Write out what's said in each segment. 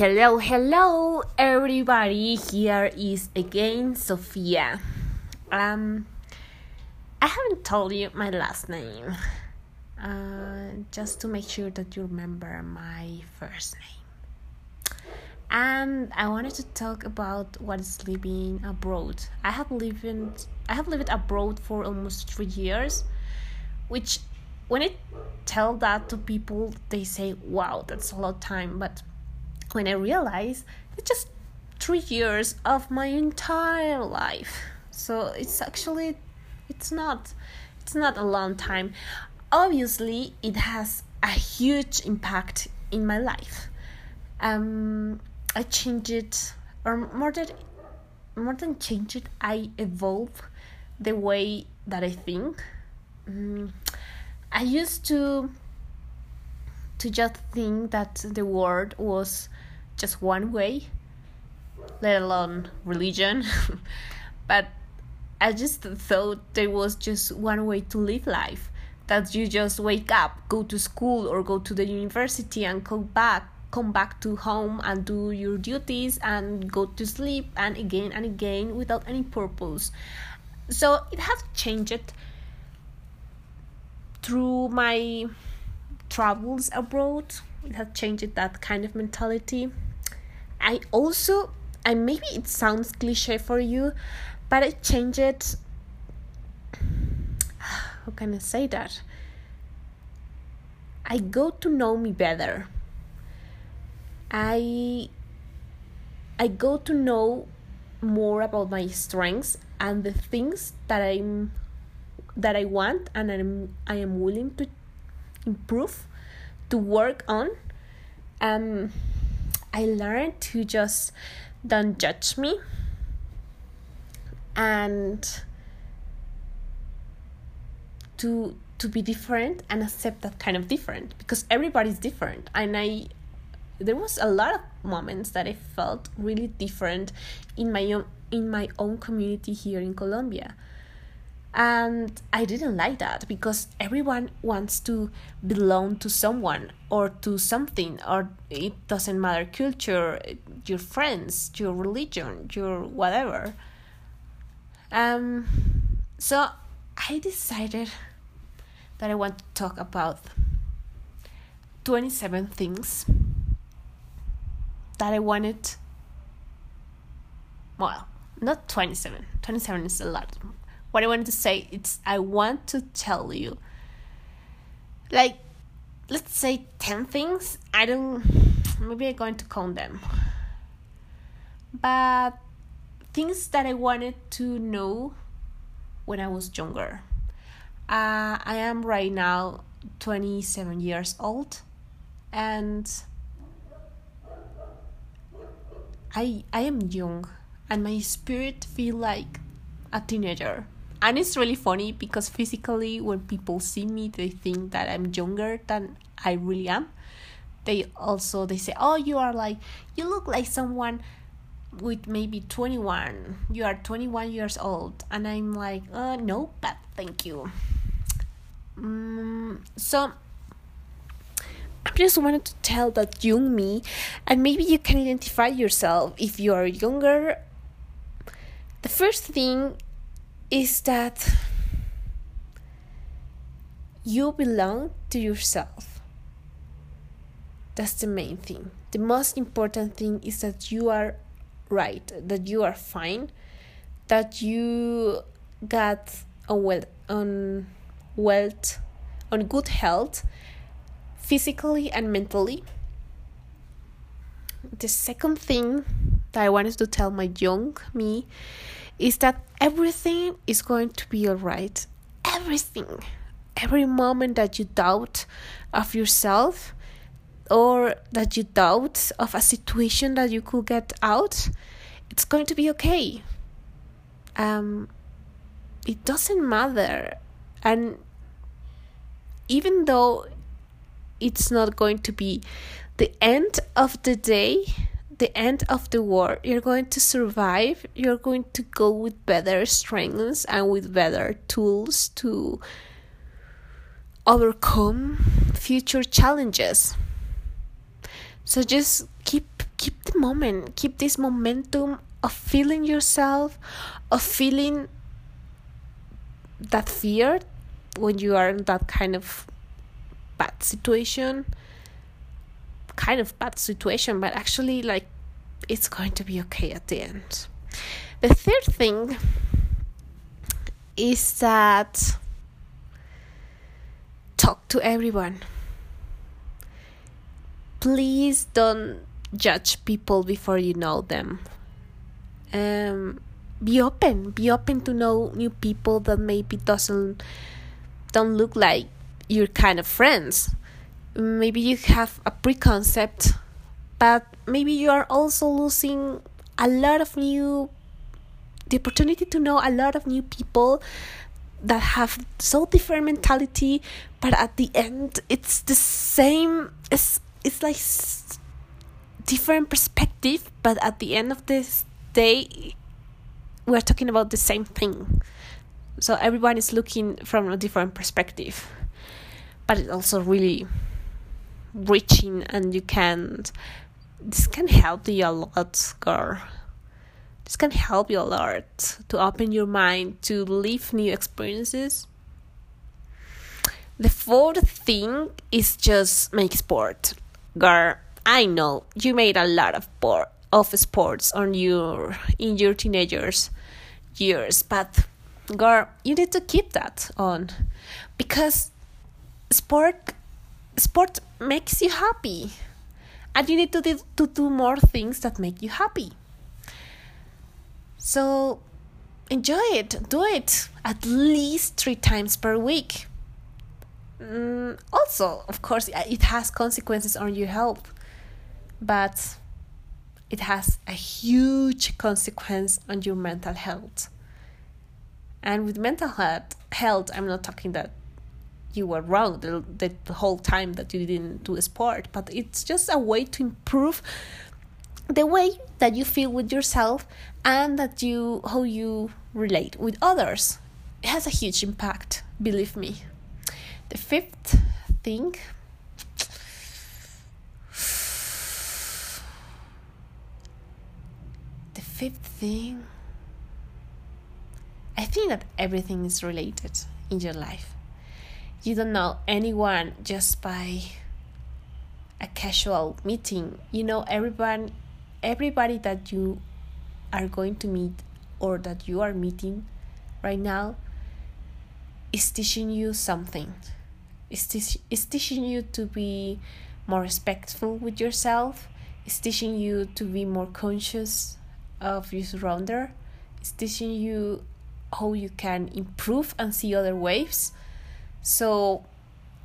Hello, hello, everybody. Here is again Sophia. Um, I haven't told you my last name. Uh, just to make sure that you remember my first name. And I wanted to talk about what is living abroad. I have lived I have lived abroad for almost three years, which when I tell that to people, they say, "Wow, that's a lot of time," but when I realized it's just three years of my entire life. So it's actually it's not it's not a long time. Obviously, it has a huge impact in my life. Um, I changed it, or more than more than change it, I evolve the way that I think. Um, I used to to just think that the world was just one way, let alone religion. but I just thought there was just one way to live life that you just wake up, go to school or go to the university and come back, come back to home and do your duties and go to sleep and again and again without any purpose. So it has changed through my travels abroad. It has changed that kind of mentality. I also, and maybe it sounds cliche for you, but I changed it. How can I say that? I go to know me better. I I go to know more about my strengths and the things that I'm that I want and I'm I am willing to improve to work on. Um I learned to just don't judge me. And to to be different and accept that kind of different because everybody's different. And I there was a lot of moments that I felt really different in my own in my own community here in Colombia and i didn't like that because everyone wants to belong to someone or to something or it doesn't matter culture your friends your religion your whatever. Um so i decided that i want to talk about 27 things that i wanted well not 27 27 is a lot what I wanted to say it's I want to tell you like let's say 10 things. I don't maybe I'm going to count them. But things that I wanted to know when I was younger. Uh, I am right now 27 years old and I I am young and my spirit feel like a teenager and it's really funny because physically when people see me they think that i'm younger than i really am. They also they say oh you are like you look like someone with maybe 21 you are 21 years old. And i'm like uh no but thank you. Um, so I just wanted to tell that young me, and maybe you can identify yourself if you are younger. The first thing is that you belong to yourself. That's the main thing. The most important thing is that you are right, that you are fine, that you got a well on wealth on good health physically and mentally. The second thing that I wanted to tell my young me is that everything is going to be alright. Everything. Every moment that you doubt of yourself or that you doubt of a situation that you could get out, it's going to be okay. Um, it doesn't matter. And even though it's not going to be the end of the day, the end of the war, you're going to survive. You're going to go with better strengths and with better tools to overcome future challenges. So just keep keep the moment, keep this momentum of feeling yourself, of feeling that fear when you are in that kind of bad situation kind of bad situation but actually like it's going to be okay at the end. The third thing is that talk to everyone. Please don't judge people before you know them. Um be open. Be open to know new people that maybe doesn't don't look like your kind of friends maybe you have a preconcept but maybe you are also losing a lot of new the opportunity to know a lot of new people that have so different mentality but at the end it's the same it's it's like different perspective but at the end of this day we're talking about the same thing. So everyone is looking from a different perspective. But it's also really reaching and you can't. this can help you a lot, girl. This can help you a lot to open your mind to live new experiences. The fourth thing is just make sport. Girl, I know you made a lot of sport of sports on your in your teenagers years but girl you need to keep that on because sport sport makes you happy. And you need to do, to do more things that make you happy. So enjoy it. Do it at least three times per week. Mm, also of course it has consequences on your health. But it has a huge consequence on your mental health. And with mental health, health, I'm not talking that you were wrong the, the, whole time that you didn't do a sport, but it's just a way to improve the way that you feel with yourself and that you how you relate with others. It has a huge impact, believe me. The fifth thing the fifth thing I think that everything is related in your life. You don't know anyone just by a casual meeting. You know everyone everybody that you are going to meet or that you are meeting right now is teaching you something. Is, is teaching you to be more respectful with yourself. Is teaching you to be more conscious of your surrounder. It's teaching you how you can improve and see other ways. So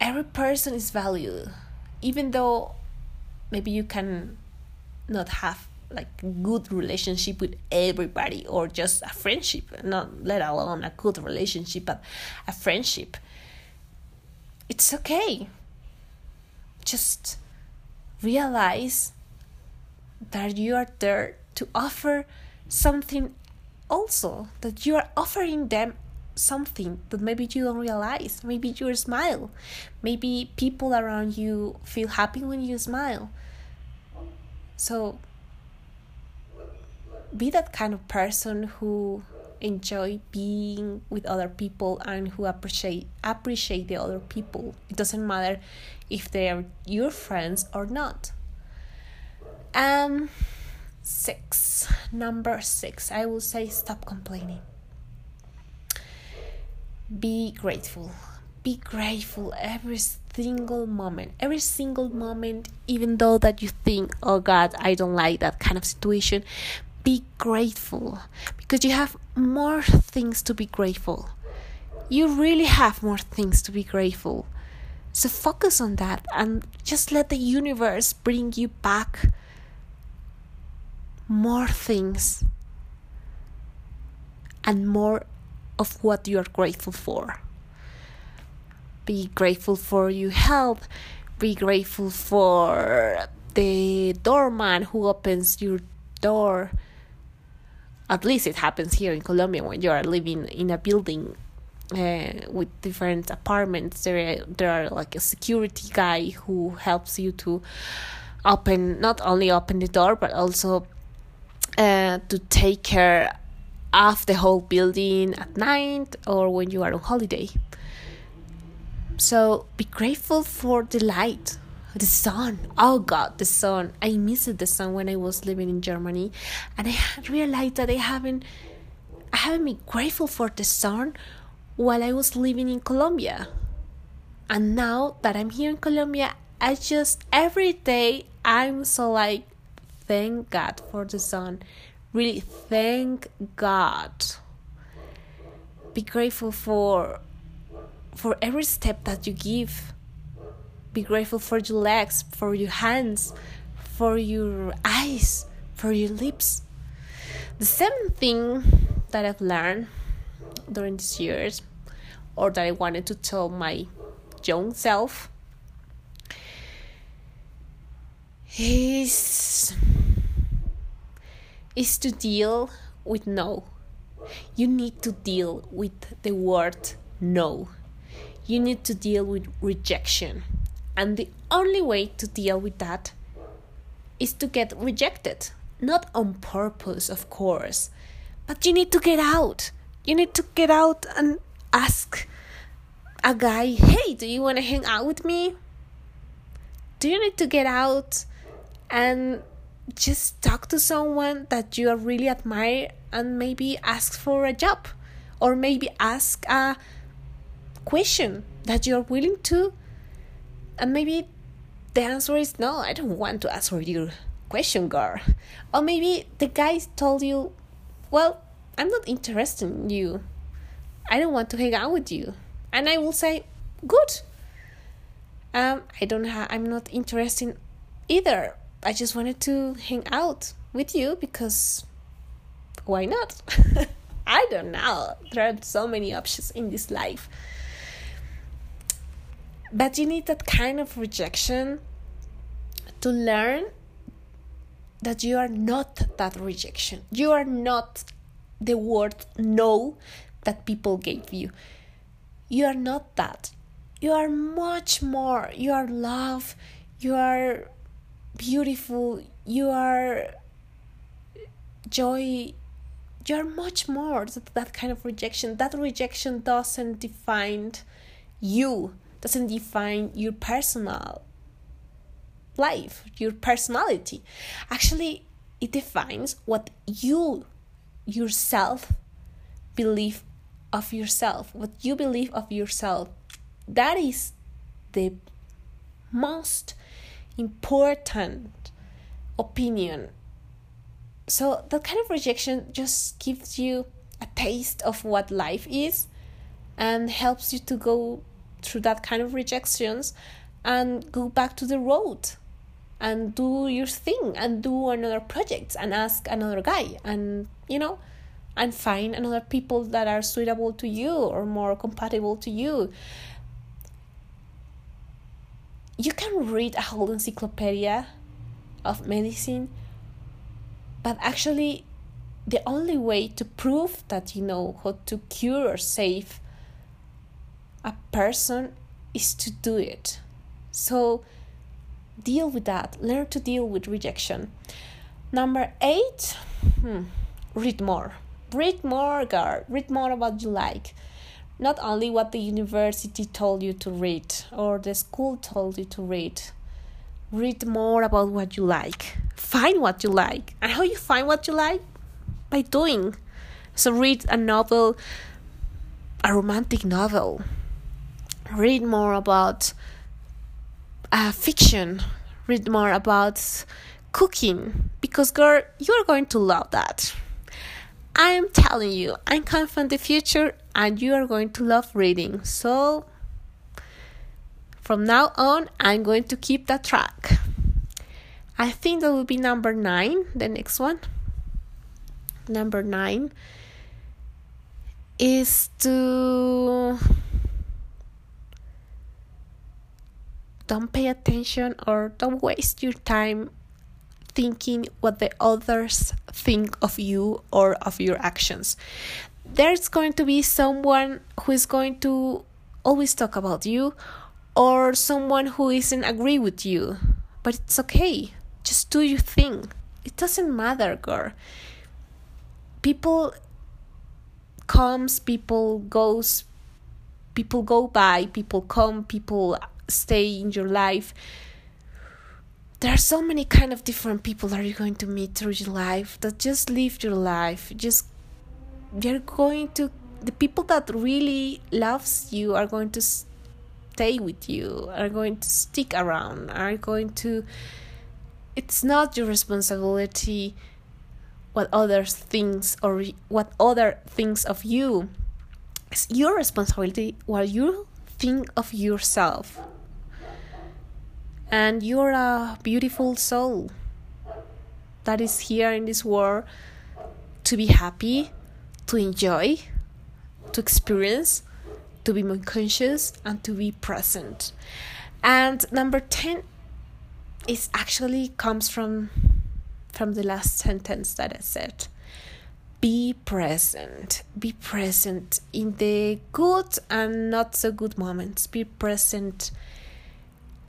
every person is valued, even though maybe you can not have like good relationship with everybody or just a friendship, not let alone a good relationship, but a friendship. It's okay. Just realize that you are there to offer something also that you are offering them something that maybe you don't realize. Maybe you smile. Maybe people around you feel happy when you smile. So be that kind of person who enjoy being with other people and who appreciate appreciate the other people. It doesn't matter if they are your friends or not. Um six. Number six. I will say stop complaining be grateful. Be grateful every single moment. Every single moment even though that you think oh god i don't like that kind of situation be grateful. Because you have more things to be grateful. You really have more things to be grateful. So focus on that and just let the universe bring you back more things and more of what you are grateful for. Be grateful for your health. Be grateful for the doorman who opens your door. At least it happens here in Colombia when you are living in a building uh, with different apartments. There, there are like a security guy who helps you to open not only open the door but also uh, to take care of the whole building at night or when you are on holiday. So be grateful for the light, the sun. Oh God, the sun. I missed the sun when I was living in Germany, and I realized that I haven't, I haven't been grateful for the sun while I was living in Colombia. And now that I'm here in Colombia, I just every day I'm so like, thank God for the sun. Really, thank God. Be grateful for for every step that you give. Be grateful for your legs, for your hands, for your eyes, for your lips. The seventh thing that I've learned during these years, or that I wanted to tell my young self, is is to deal with no. You need to deal with the word no. You need to deal with rejection. And the only way to deal with that is to get rejected. Not on purpose, of course, but you need to get out. You need to get out and ask a guy, hey, do you want to hang out with me? Do you need to get out and just talk to someone that you really admire and maybe ask for a job or maybe ask a question that you're willing to. And maybe the answer is no i don't want to answer your question girl. Or maybe the guy told you well i'm not interested in you. I don't want to hang out with you. And i will say good. Um i don't i'm not interested either I just wanted to hang out with you because why not? I don't know. There are so many options in this life. But you need that kind of rejection to learn that you are not that rejection. You are not the word no that people gave you. You are not that. You are much more. You are love. You are beautiful, you are joy, you're much more than that kind of rejection. That rejection doesn't define you, doesn't define your personal life, your personality. Actually, it defines what you yourself believe of yourself, what you believe of yourself. That is the most important opinion. So that kind of rejection just gives you a taste of what life is and helps you to go through that kind of rejections and go back to the road and do your thing and do another project and ask another guy and you know and find another people that are suitable to you or more compatible to you you can read a whole encyclopedia of medicine, but actually, the only way to prove that you know how to cure or save a person is to do it. So, deal with that. Learn to deal with rejection. Number eight, hmm, read more. Read more, girl. Read more about you like not only what the university told you to read or the school told you to read. Read more about what you like. Find what you like. And how you find what you like? By doing. So read a novel, a romantic novel. Read more about uh, fiction. Read more about cooking. Because, girl, you're going to love that. I am telling you, I'm coming from the future and you are going to love reading. So, from now on, I'm going to keep that track. I think that will be number nine, the next one. Number nine is to don't pay attention or don't waste your time thinking what the others think of you or of your actions. There's going to be someone who is going to always talk about you or someone who isn't agree with you but it's okay. Just do your thing. It doesn't matter, girl. People comes, people goes, people go by, people come, people stay in your life. There are so many kind of different people that you're going to meet through your life that just live your life. Just you're going to the people that really loves you are going to stay with you, are going to stick around, are going to it's not your responsibility what others thinks or what other thinks of you it's your responsibility what you think of yourself and you're a beautiful soul that is here in this world to be happy to enjoy to experience to be more conscious and to be present and number 10 is actually comes from from the last sentence that I said. Be present. Be present in the good and not so good moments. Be present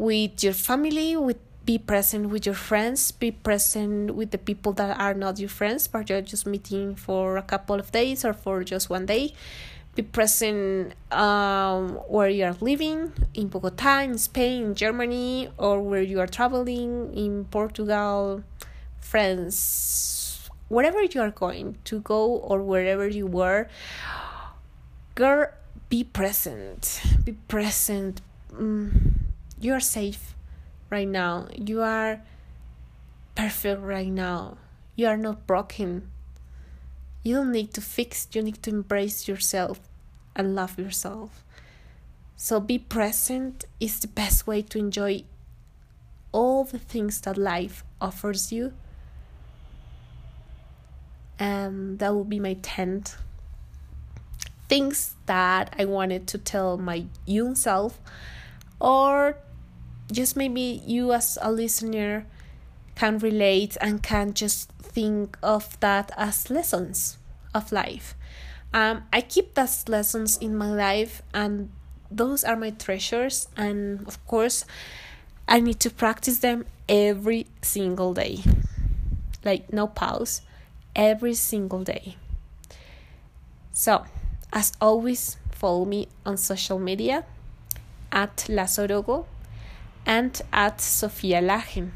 with your family, with be present with your friends, be present with the people that are not your friends, but you're just meeting for a couple of days or for just one day. Be present um, where you are living in Bogota, in Spain, in Germany, or where you are traveling in Portugal, France, wherever you are going to go or wherever you were, girl, be present. Be present. Mm, you are safe right now. You are perfect right now. You are not broken. You don't need to fix, you need to embrace yourself and love yourself. So, be present is the best way to enjoy all the things that life offers you and that will be my 10th things that I wanted to tell my young self, or just maybe you as a listener can relate and can just think of that as lessons of life. Um, I keep those lessons in my life, and those are my treasures, and of course, I need to practice them every single day, like no pause every single day. So, as always, follow me on social media at Lasorogo and at Sophia Lachen.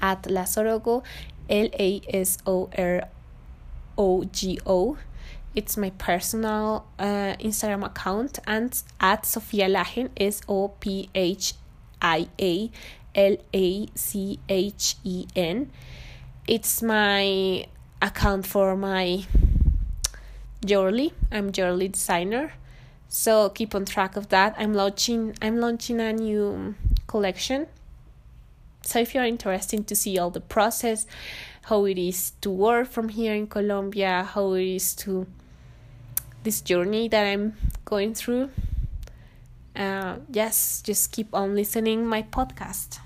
At Lasorogo, L A S O R O G O. It's my personal uh, Instagram account, and at Sophia Lachen, S O P H I A L A C H E N it's my account for my jewelry. I'm jewelry designer. So keep on track of that. I'm launching I'm launching a new collection. So if you're interested to see all the process, how it is to work from here in Colombia, how it is to this journey that I'm going through, uh, yes, just keep on listening my podcast.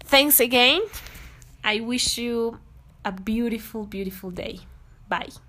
Thanks again. I wish you a beautiful, beautiful day. Bye.